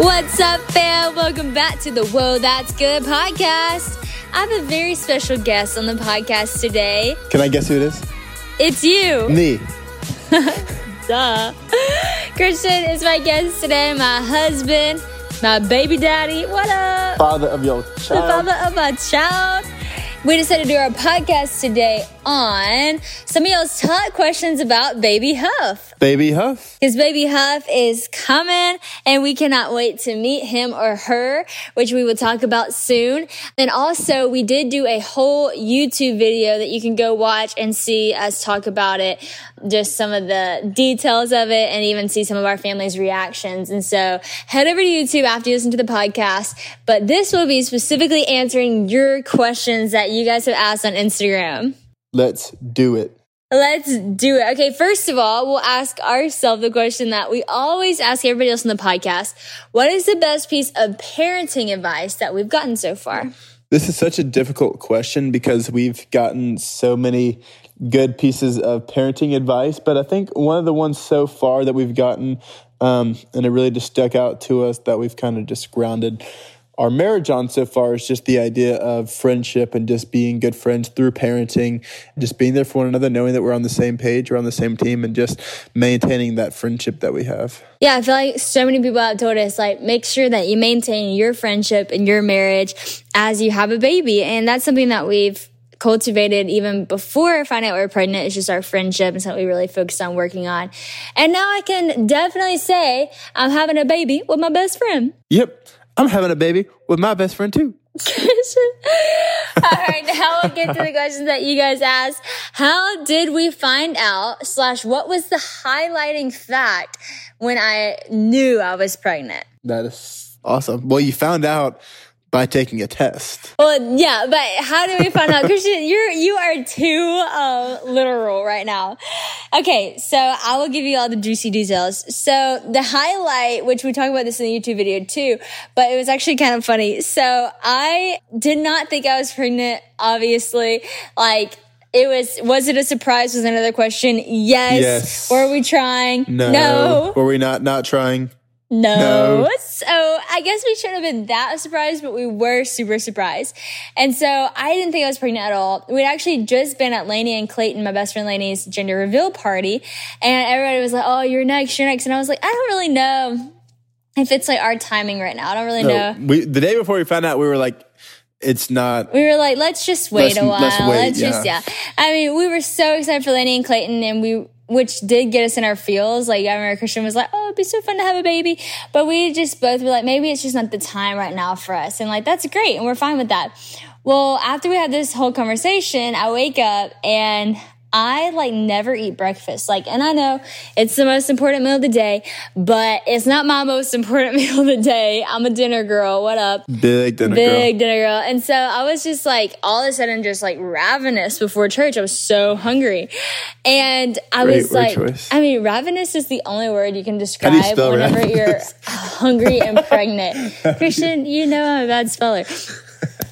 What's up, fam? Welcome back to the Whoa That's Good podcast. I have a very special guest on the podcast today. Can I guess who it is? It's you. Me. Duh. Christian is my guest today, my husband, my baby daddy. What up? Father of your child. The father of my child. We decided to do our podcast today on some of y'all's top questions about Baby Huff. Baby Huff. His Baby Huff is coming and we cannot wait to meet him or her, which we will talk about soon. And also, we did do a whole YouTube video that you can go watch and see us talk about it, just some of the details of it, and even see some of our family's reactions. And so, head over to YouTube after you listen to the podcast. But this will be specifically answering your questions that you guys have asked on Instagram. Let's do it. Let's do it. Okay, first of all, we'll ask ourselves the question that we always ask everybody else in the podcast. What is the best piece of parenting advice that we've gotten so far? This is such a difficult question because we've gotten so many good pieces of parenting advice, but I think one of the ones so far that we've gotten, um, and it really just stuck out to us that we've kind of just grounded our marriage on so far is just the idea of friendship and just being good friends through parenting, just being there for one another, knowing that we're on the same page, we're on the same team, and just maintaining that friendship that we have. Yeah, I feel like so many people have told us, like, make sure that you maintain your friendship and your marriage as you have a baby. And that's something that we've cultivated even before I finding out we we're pregnant. It's just our friendship and something we really focused on working on. And now I can definitely say I'm having a baby with my best friend. Yep, I'm having a baby with my best friend too. All right, now we'll get to the questions that you guys asked. How did we find out, slash, what was the highlighting fact when I knew I was pregnant? That is awesome. Well, you found out by taking a test. Well, yeah, but how do we find out? Christian, you're, you are too, uh, literal right now. Okay, so I will give you all the juicy details. So the highlight, which we talk about this in the YouTube video too, but it was actually kind of funny. So I did not think I was pregnant, obviously. Like, it was, was it a surprise? Was another question. Yes. Yes. Were we trying? No. No. Were we not not trying? No. No. So I guess we shouldn't have been that surprised, but we were super surprised. And so I didn't think I was pregnant at all. We'd actually just been at Lainey and Clayton, my best friend Lainey's gender reveal party. And everybody was like, oh, you're next, you're next. And I was like, I don't really know if it's like our timing right now. I don't really know. We the day before we found out, we were like, it's not. we were like, let's just wait Let's- a while. let's wait, just, yeah. yeah. I mean, we were so excited for Lenny and Clayton, and we, which did get us in our feels. Like, I remember Christian was like, oh, it'd be so fun to have a baby. But we just both were like, maybe it's just not the time right now for us. And like, that's great. And we're fine with that. Well, after we had this whole conversation, I wake up and I like never eat breakfast. Like, and I know it's the most important meal of the day, but it's not my most important meal of the day. I'm a dinner girl. What up? Big dinner big girl. Big dinner girl. And so I was just like all of a sudden just like ravenous before church. I was so hungry. And I Great was like, choice. I mean, ravenous is the only word you can you describe spell whenever ravenous? you're hungry and pregnant. Christian, you know I'm a bad speller.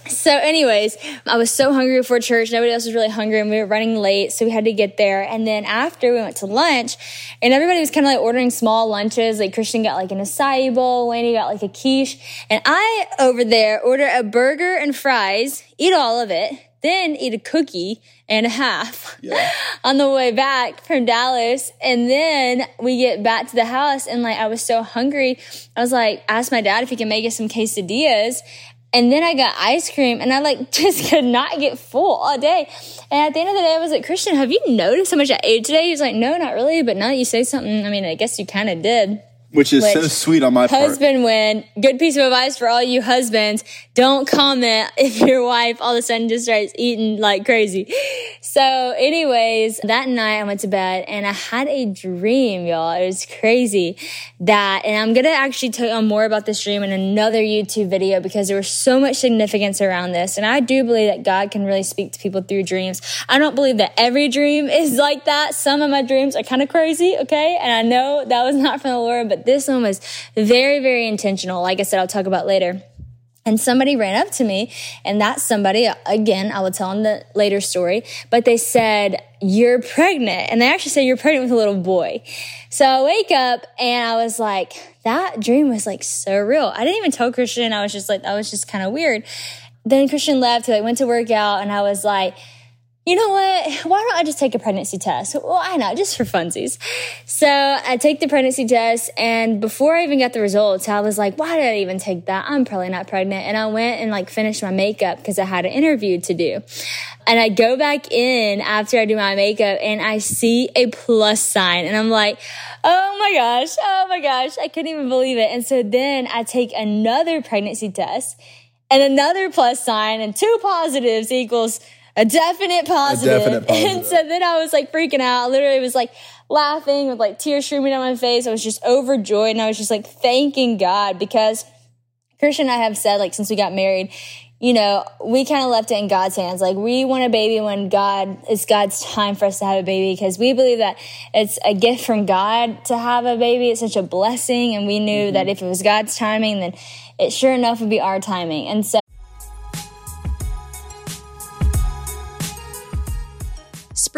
So, anyways, I was so hungry before church. Nobody else was really hungry, and we were running late, so we had to get there. And then after we went to lunch, and everybody was kind of like ordering small lunches. Like Christian got like an acai bowl, Lainey got like a quiche, and I over there order a burger and fries, eat all of it, then eat a cookie and a half Yeah. on the way back from Dallas. And then we get back to the house and like I was so hungry. I was like, asked my dad if he can make us some quesadillas. And then I got ice cream and I like just could not get full all day. And at the end of the day, I was like, Christian, have you noticed how much I ate today? He was like, no, not really. But now that you say something, I mean, I guess you kind of did. Which is so sweet on my part. Husband win. Good piece of advice for all you husbands. Don't comment if your wife all of a sudden just starts eating like crazy. So anyways, that night I went to bed and I had a dream, y'all. It was crazy that, and I'm going to actually tell you more about this dream in another YouTube video because there was so much significance around this. And I do believe that God can really speak to people through dreams. I don't believe that every dream is like that. Some of my dreams are kind of crazy. Okay. And I know that was not from the Lord, but this one was very, very intentional. Like I said, I'll talk about later. And somebody ran up to me, and that somebody, again, I will tell in the later story, but they said, You're pregnant. And they actually said, You're pregnant with a little boy. So I wake up and I was like, That dream was like so real. I didn't even tell Christian. I was just like, That was just kind of weird. Then Christian left, like went to work out, and I was like, you know what? Why don't I just take a pregnancy test? I know, just for funsies. So I take the pregnancy test, and before I even got the results, I was like, why did I even take that? I'm probably not pregnant. And I went and like finished my makeup because I had an interview to do. And I go back in after I do my makeup and I see a plus sign, and I'm like, oh my gosh, oh my gosh, I couldn't even believe it. And so then I take another pregnancy test and another plus sign, and two positives equals a definite positive. A definite positive. And so then I was like freaking out. I literally was like laughing with like tears streaming down my face. I was just overjoyed and I was just like thanking God because Christian and I have said like since we got married, you know, we kind of left it in God's hands. Like we want a baby when God, it's God's time for us to have a baby because we believe that it's a gift from God to have a baby. It's such a blessing. And we knew mm-hmm. that if it was God's timing, then it sure enough would be our timing. And so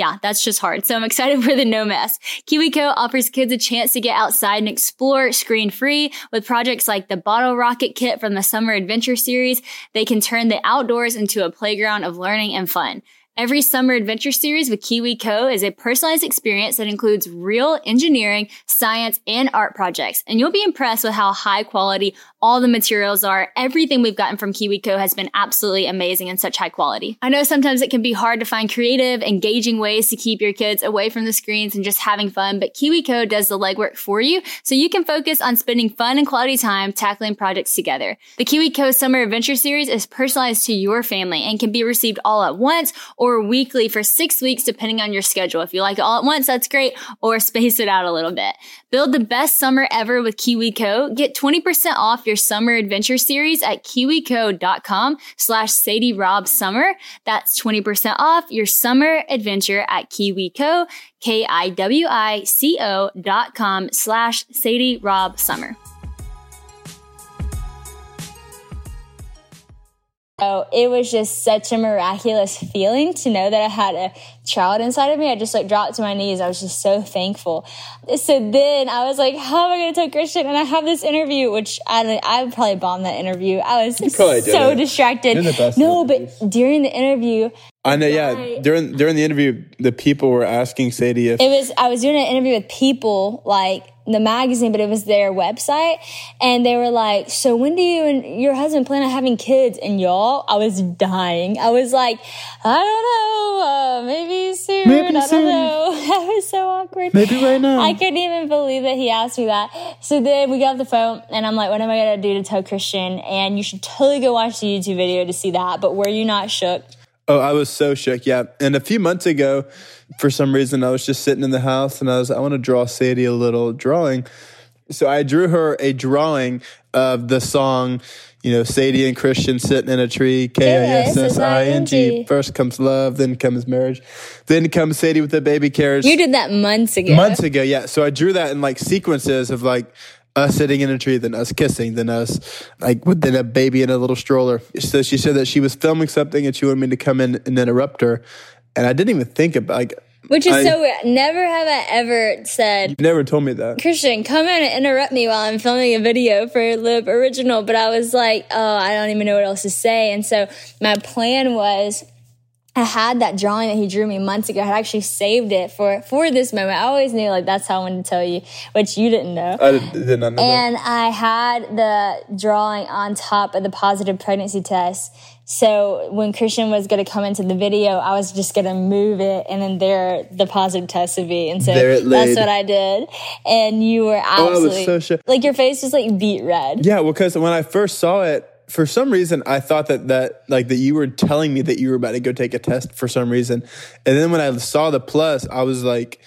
yeah, that's just hard. So I'm excited for the no mess. KiwiCo offers kids a chance to get outside and explore screen free with projects like the bottle rocket kit from the summer adventure series. They can turn the outdoors into a playground of learning and fun. Every summer adventure series with KiwiCo is a personalized experience that includes real engineering, science, and art projects. And you'll be impressed with how high quality all the materials are. Everything we've gotten from KiwiCo has been absolutely amazing and such high quality. I know sometimes it can be hard to find creative, engaging ways to keep your kids away from the screens and just having fun, but KiwiCo does the legwork for you so you can focus on spending fun and quality time tackling projects together. The KiwiCo Summer Adventure Series is personalized to your family and can be received all at once or weekly for six weeks depending on your schedule. If you like it all at once, that's great, or space it out a little bit. Build the best summer ever with KiwiCo. Get 20% off your summer adventure series at kiwico.com slash Sadie Rob Summer. That's 20% off your summer adventure at KiwiCo, K-I-W-I-C-O dot com slash Sadie Rob Summer. So it was just such a miraculous feeling to know that I had a child inside of me. I just like dropped to my knees. I was just so thankful. So then I was like, how am I going to tell Christian? And I have this interview, which I I would probably bomb that interview. I was so distracted. No, but during the interview, I know, yeah. During during the interview, the people were asking Sadie if it was. I was doing an interview with people like the magazine, but it was their website, and they were like, "So when do you and your husband plan on having kids?" And y'all, I was dying. I was like, "I don't know, uh, maybe soon. Maybe I soon. don't know." That was so awkward. maybe right now. I couldn't even believe that he asked me that. So then we got off the phone, and I'm like, "What am I gonna do to tell Christian?" And you should totally go watch the YouTube video to see that. But were you not shook? Oh, I was so shook. Yeah. And a few months ago, for some reason, I was just sitting in the house and I was, I want to draw Sadie a little drawing. So I drew her a drawing of the song, you know, Sadie and Christian sitting in a tree, K I S S I N G. First comes love, then comes marriage, then comes Sadie with the baby carriage. You did that months ago. Months ago, yeah. So I drew that in like sequences of like us sitting in a tree, then us kissing, then us like with then a baby in a little stroller. So she said that she was filming something and she wanted me to come in and interrupt her. And I didn't even think about like Which is I- so weird. Never have I ever said, you never told me that. Christian, come in and interrupt me while I'm filming a video for Live Original. But I was like, oh, I don't even know what else to say. And so my plan was I had that drawing that he drew me months ago. I had actually saved it for, for this moment. I always knew like that's how I wanted to tell you, which you didn't know. I did, not know that. And I had the drawing on top of the positive pregnancy test. So when Christian was going to come into the video, I was just going to move it and then there the positive test would be. And so that's what I did. And you were Oh, absolutely, so shook. like your face was like beat red. Yeah, well, because when I first saw it, for some reason, I thought that that like that you were telling me that you were about to go take a test for some reason, and then when I saw the plus, I was like,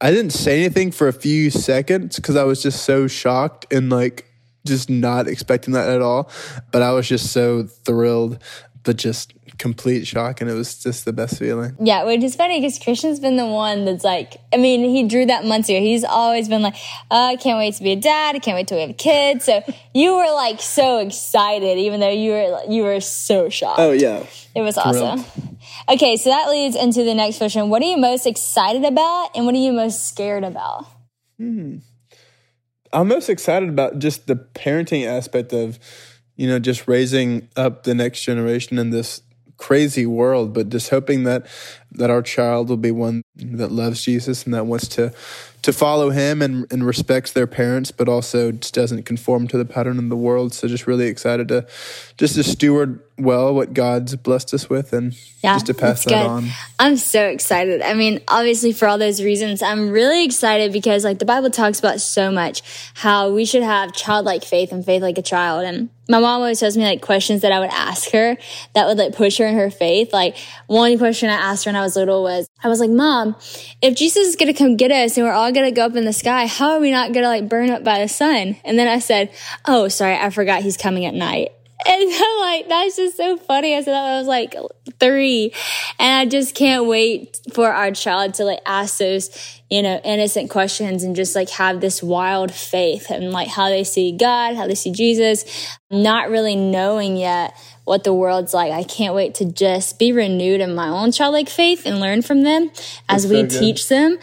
I didn't say anything for a few seconds because I was just so shocked and like just not expecting that at all. But I was just so thrilled, but just complete shock, and it was just the best feeling. Yeah, which is funny because Christian's been the one that's like, I mean, he drew that months ago. He's always been like, oh, I can't wait to be a dad. I can't wait to have kids. So you were like so excited, even though you were you were so shocked. Oh yeah. It was awesome. Okay, so that leads into the next question. What are you most excited about and what are you most scared about? Hmm. I'm most excited about just the parenting aspect of, you know, just raising up the next generation in this crazy world, but just hoping that that our child will be one that loves Jesus and that wants to to follow him and, and respects their parents, but also just doesn't conform to the pattern of the world. So just really excited to just to steward well what God's blessed us with and just to pass that good. on. I'm so excited. I mean, obviously for all those reasons, I'm really excited because like the Bible talks about so much how we should have childlike faith and faith like a child. And my mom always tells me like questions that I would ask her that would like push her in her faith. Like one question I asked her when I was little was, I was like, mom, if Jesus is to come get us and we're all to go up in the sky, how are we not to like burn up by the sun? And then I said, oh, sorry, I forgot he's coming at night. And I'm like, that's just so funny. I said that I was like three. And I just can't wait for our child to like ask those, you know, innocent questions and just like have this wild faith and like how they see God, how they see Jesus, not really knowing yet what the world's like. I can't wait to just be renewed in my own childlike faith and learn from them as That's we so teach them.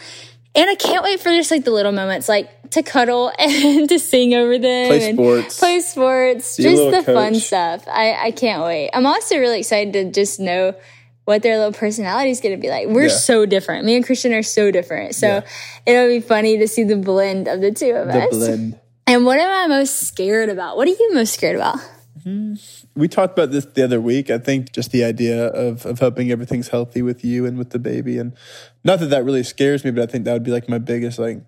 And I can't wait for just like the little moments, like to cuddle and to sing over them. Play sports. Play sports. just the fun stuff. I, I can't wait. I'm also really excited to just know what their little personality is going to be like. We're Yeah. so different. Me and Christian are so different. So Yeah. it'll be funny to see the blend of the two of The us. blend. And what am I most scared about? What are you most scared about? Mm-hmm. We talked about this the other week. I think just the idea of, of hoping everything's healthy with you and with the baby. And not that that really scares me, but I think that would be like my biggest, like, I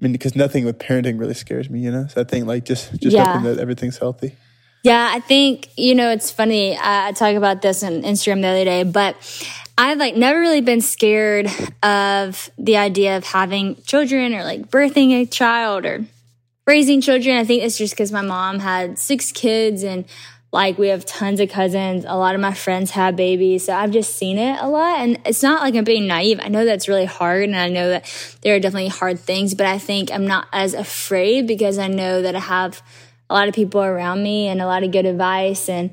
mean, because nothing with parenting really scares me, you know? So I think like just, just Yeah. hoping that everything's healthy. Yeah, I think, you know, it's funny. I, I talk about this on Instagram the other day, but I've like never really been scared of the idea of having children or like birthing a child or raising children. I think it's just because my mom had six kids and like we have tons of cousins. A lot of my friends have babies. So I've just seen it a lot. And it's not like I'm being naive. I know that's really hard and I know that there are definitely hard things, but I think I'm not as afraid because I know that I have a lot of people around me and a lot of good advice and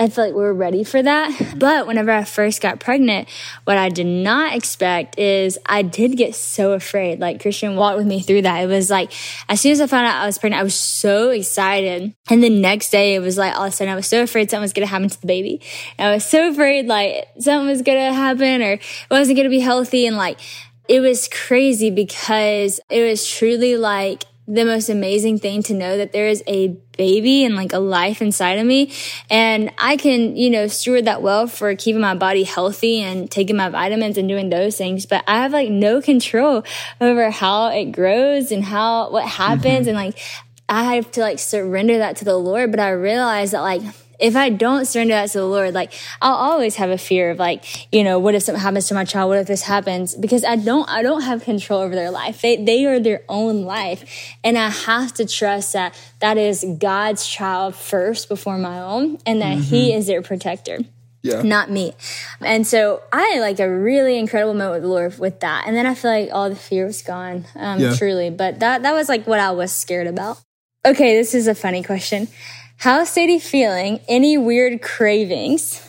I feel like we're ready for that. But whenever I first got pregnant, what I did not expect is I did get so afraid. Like Christian walked with me through that. It was like, as soon as I found out I was pregnant, I was so excited. And the next day, it was like all of a sudden I was so afraid something was going to happen to the baby. And I was so afraid like something was going to happen or it wasn't going to be healthy. And like, it was crazy because it was truly like the most amazing thing to know that there is a baby and like a life inside of me. And I can, you know, steward that well for keeping my body healthy and taking my vitamins and doing those things. But I have like no control over how it grows and how, what mm-hmm. happens. And like, I have to like surrender that to the Lord. But I realize that like, if I don't surrender that to the Lord, like I'll always have a fear of like, you know, what if something happens to my child? What if this happens? Because I don't, I don't have control over their life. They, they are their own life. And I have to trust that that is God's child first before my own and that he is their protector Yeah. not me. And so I had like a really incredible moment with the Lord with that. And then I feel like all the fear was gone, um, Yeah. truly. But that, that was like what I was scared about. Okay, this is a funny question. How's Sadie feeling? Any weird cravings?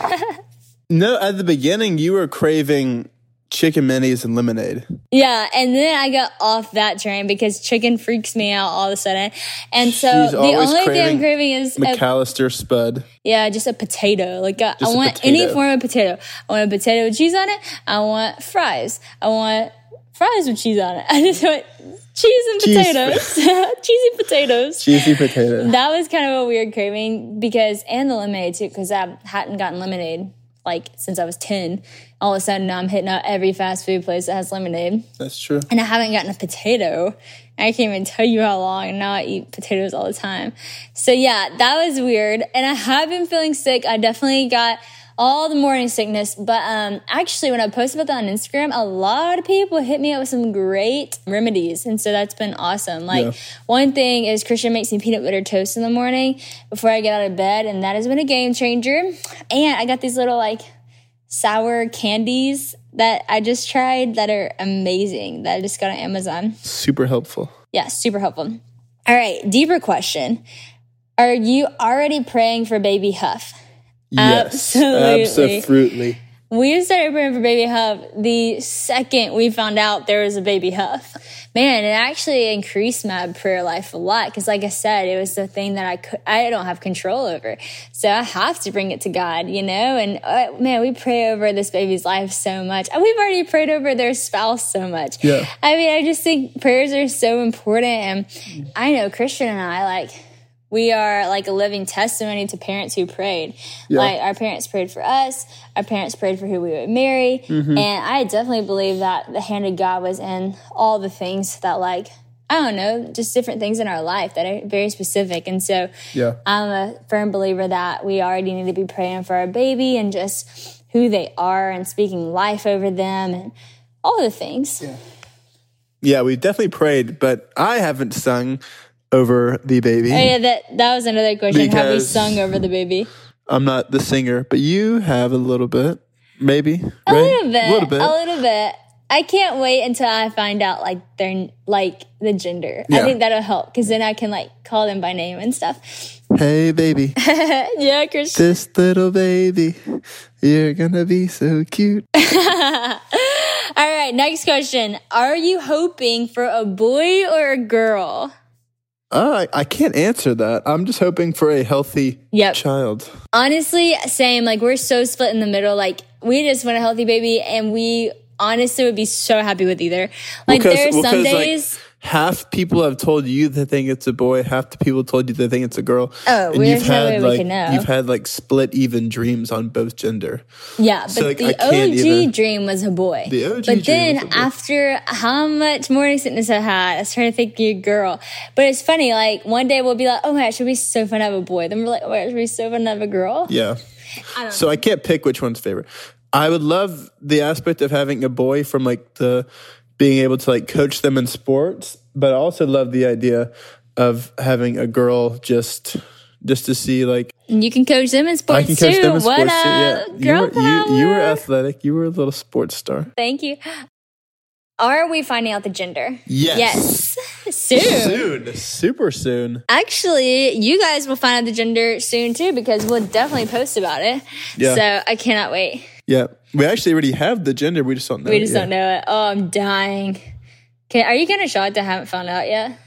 No, at the beginning, you were craving chicken minis and lemonade. Yeah, and then I got off that train because chicken freaks me out all of a sudden. And so the only thing I'm craving is a McAlister Spud. Yeah, just a potato. Like uh, I, I Just a want any form of potato. I want a potato with cheese on it. I want fries. I want fries with cheese on it. I just want cheese and Cheese potatoes. Cheesy potatoes. Cheesy potatoes. That was kind of a weird craving because and the lemonade too because I hadn't gotten lemonade like since I was ten. All of a sudden now I'm hitting up every fast food place that has lemonade That's true. and I haven't gotten a potato. I can't even tell you how long, and now I eat potatoes all the time. So yeah, that was weird. And I have been feeling sick. I definitely got all the morning sickness, but um, actually, when I posted about that on Instagram, a lot of people hit me up with some great remedies, and so that's been awesome. Like Yeah. one thing is Christian makes me peanut butter toast in the morning before I get out of bed, and that has been a game changer. And I got these little like sour candies that I just tried that are amazing that I just got on Amazon. Super helpful. Yeah, super helpful. All right, deeper question. Are you already praying for baby Huff? Yes. Absolutely. Absolutely. We started praying for baby Huff the second we found out there was a baby Huff. Man, it actually increased my prayer life a lot because, like I said, it was the thing that I could, I don't have control over. So I have to bring it to God, you know? And uh, man, we pray over this baby's life so much. And we've already prayed over their spouse so much. Yeah. I mean, I just think prayers are so important. And I know Christian and I, like, we are like a living testimony to parents who prayed. Yeah. Like our parents prayed for us, our parents prayed for who we would marry, Mm-hmm. and I definitely believe that the hand of God was in all the things that like I don't know, just different things in our life that are very specific. And so Yeah. I'm a firm believer that we already need to be praying for our baby and just who they are and speaking life over them and all the things. Yeah, we definitely prayed, but I haven't sung over the baby. Oh yeah, that that was another question. Have we sung over the baby? I'm not the singer, but you have a little bit, maybe. A right? little bit. A little bit. A little bit. I can't wait until I find out like their like the gender. I think that'll help because then I can like call them by name and stuff. Hey, baby, yeah, Christian. this little baby, you're gonna be so cute. All right, next question. Are you hoping for a boy or a girl? Uh, I, I can't answer that. I'm just hoping for a healthy Yep. child. Honestly, same. Like we're so split in the middle. Like we just want a healthy baby, and we honestly would be so happy with either. Like Because- there are some because, like, days. Half people have told you they think it's a boy, half the people told you they think it's a girl. Oh, and way we like you've had like split even dreams on both gender. Yeah, but So, like, the OG even- dream was a boy. The OG but then was a boy. after how much morning sickness I had, I started thinking a girl. But it's funny, like one day we'll be like, oh my gosh, it'd be so fun to have a boy. Then we're like, oh my gosh, it'd be so fun to have a girl. Yeah. So I can't pick which one's favorite. I would love the aspect of having a boy from like the being able to like coach them in sports, but I also love the idea of having a girl just just to see like And you can coach them in sports I can coach too. them in what sports up? too. Yeah. You Girl were, you, you were athletic. You were a little sports star. Thank you. Are we finding out the gender? Yes. Yes. Soon. Soon. Super soon. Actually, you guys will find out the gender soon too because we'll definitely post about it. Yeah. So I cannot wait. Yeah. We actually already have the gender. We just don't know. We just don't know it. Oh, I'm dying. Okay, are you gonna shocked I haven't found out yet?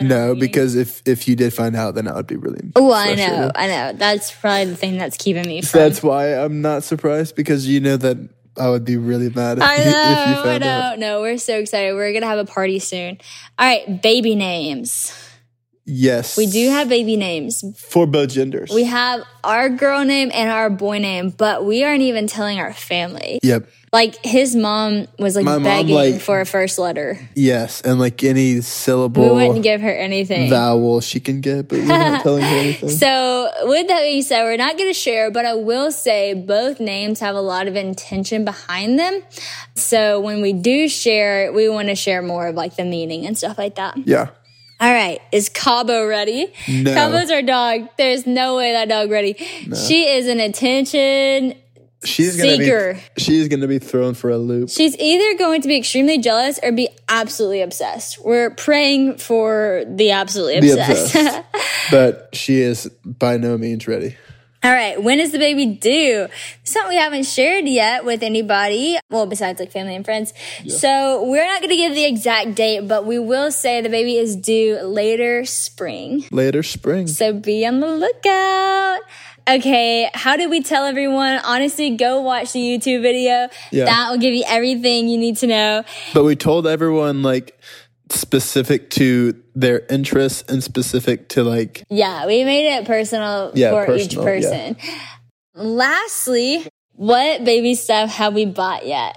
No, because if if you did find out, then I would be really. Oh, I know. I know. That's probably the thing that's keeping me from. That's why I'm not surprised because you know that I would be really mad if, I you, if you know, I found know. out. No, we're so excited. We're gonna have a party soon. All right, baby names. Yes, We do have baby names. for both genders. We have our girl name and our boy name, but we aren't even telling our family. yep. Like his mom was like My mom, begging like- for a first letter. Yes, and like any syllable. We wouldn't give her anything. vowel she can get, but we're not telling her anything. So, with that being said, we're not going to share, but I will say both names have a lot of intention behind them. So, when we do share, we want to share more of like the meaning and stuff like that. yeah. All right, is Cabo ready? No. Cabo's our dog. There's no way that dog ready. She is an attention. She's gonna Seeker. be she's gonna be thrown for a loop. She's either going to be extremely jealous or be absolutely obsessed. We're praying for the absolutely obsessed. obsessed. but she is by no means ready. All right, when is the baby due? Something we haven't shared yet with anybody, well, besides like family and friends. So we're not going to give the exact date, but we will say the baby is due later spring. Later spring. So be on the lookout. Okay, how did we tell everyone? Honestly, go watch the YouTube video. Yeah. That will give you everything you need to know. But we told everyone like specific to their interests and specific to like Yeah, we made it personal Yeah, for each personal, yeah. person. Lastly, what baby stuff have we bought yet?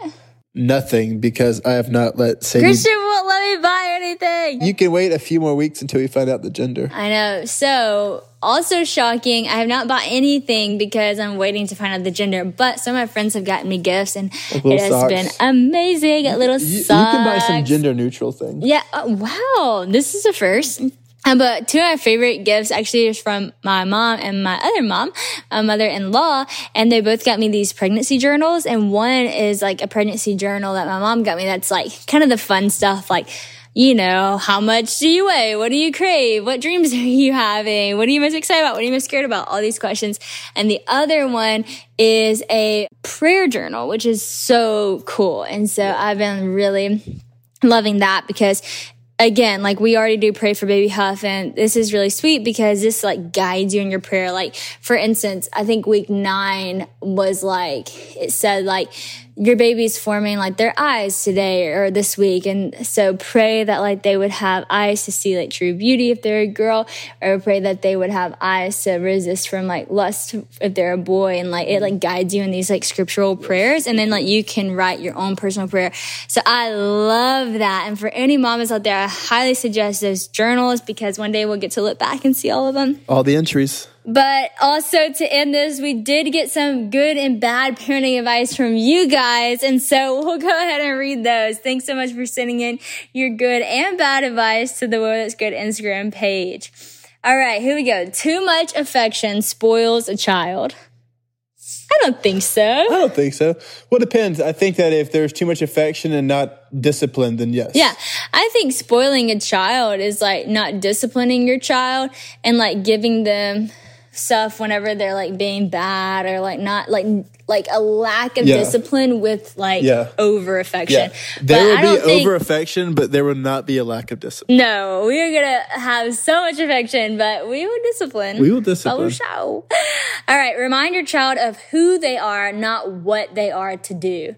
Nothing because I have not let Sadie. Christian won't let me buy anything. You can wait a few more weeks until we find out the gender. I know. So, also shocking, I have not bought anything because I'm waiting to find out the gender. But some of my friends have gotten me gifts, and little it has socks. been amazing. Got little You, you can buy some gender neutral things. Yeah. Oh, wow. This is a first. Uh, But two of my favorite gifts actually is from my mom and my other mom, my mother-in-law, and they both got me these pregnancy journals. And one is like a pregnancy journal that my mom got me. That's like kind of the fun stuff, like you know, how much do you weigh? What do you crave? What dreams are you having? What are you most excited about? What are you most scared about? All these questions. And the other one is a prayer journal, which is so cool. And so I've been really loving that because again, like we already do pray for baby Huff and this is really sweet because this like guides you in your prayer. Like for instance, I think week nine was like, it said like, your baby's forming like their eyes today or this week. And so pray that like they would have eyes to see like true beauty if they're a girl or pray that they would have eyes to resist from like lust if they're a boy. And like it like guides you in these like scriptural prayers. And then like you can write your own personal prayer. So I love that. And for any mamas out there, I highly suggest those journals because one day we'll get to look back and see all of them. All the entries. But also to end this, we did get some good and bad parenting advice from you guys. And so we'll go ahead and read those. Thanks so much for sending in your good and bad advice to the Whoa That's Good Instagram page. All right, here we go. Too much affection spoils a child. I don't think so. I don't think so. Well, it depends. I think that if there's too much affection and not discipline, then yes. Yeah, I think spoiling a child is like not disciplining your child and like giving them stuff whenever they're like being bad or like not like like a lack of Yeah. discipline with like Yeah. over affection. Yeah. There But will be think- over affection, but there will not be a lack of discipline. No, we are gonna have so much affection, but we will discipline. We will discipline. Oh, show. All right, remind your child of who they are, not what they are to do.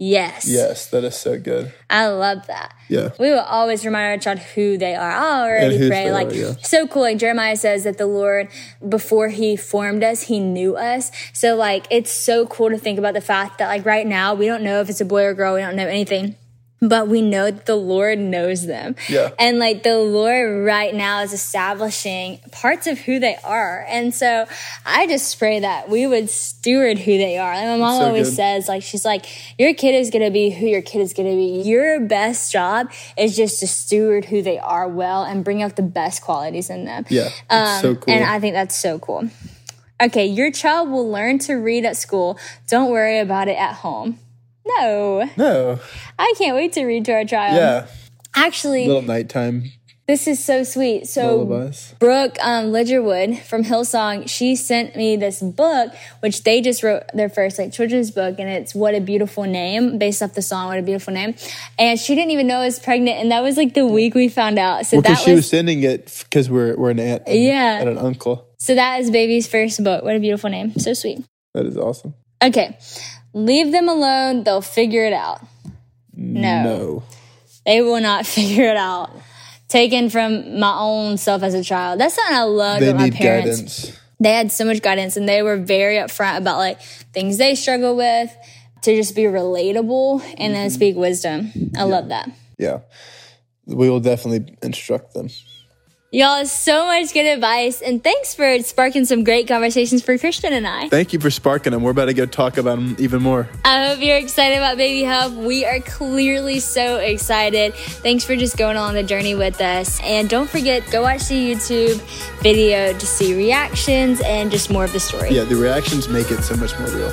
Yes. Yes, that is so good. I love that. Yeah. We will always remind our child who they are. Oh, I already pray. Like are, yeah. so cool. Like Jeremiah says that the Lord, before he formed us, he knew us. So like it's so cool to think about the fact that like right now we don't know if it's a boy or girl, we don't know anything. But we know that the Lord knows them. Yeah. And like the Lord right now is establishing parts of who they are. And so I just pray that we would steward who they are. Like my mom so always good. says, like, she's like, your kid is going to be who your kid is going to be. Your best job is just to steward who they are well and bring out the best qualities in them. Yeah. It's so cool. Um, And I think that's so cool. Okay, your child will learn to read at school. Don't worry about it at home. No, no. I can't wait to read to our child. Yeah. Actually, Little nighttime this is so sweet. So lullabies. Brooke um, Ligertwood from Hillsong, she sent me this book, which they just wrote their first like children's book, and it's "What a Beautiful Name" based off the song "What a Beautiful Name." And she didn't even know I was pregnant, and that was like the week we found out. So Well, that because she was, was sending it because we're we're an aunt. And, Yeah. And an uncle. so that is baby's first book. What a beautiful name, so sweet. That is awesome. Okay, leave them alone; they'll figure it out. No. No. They will not figure it out. Taken from my own self as a child. That's something I love They about my parents. guidance. they had so much guidance and they were very upfront about like things they struggle with to just be relatable and Mm-hmm. then speak wisdom. I love that. Yeah. We will definitely instruct them. Y'all, so much good advice and thanks for sparking some great conversations for Christian and I. Thank you for sparking them. We're about to go talk about them even more. I hope you're excited about Baby Huff. We are clearly so excited. Thanks for just going on the journey with us. And don't forget, go watch the YouTube video to see reactions and just more of the story. Yeah, the reactions make it so much more real.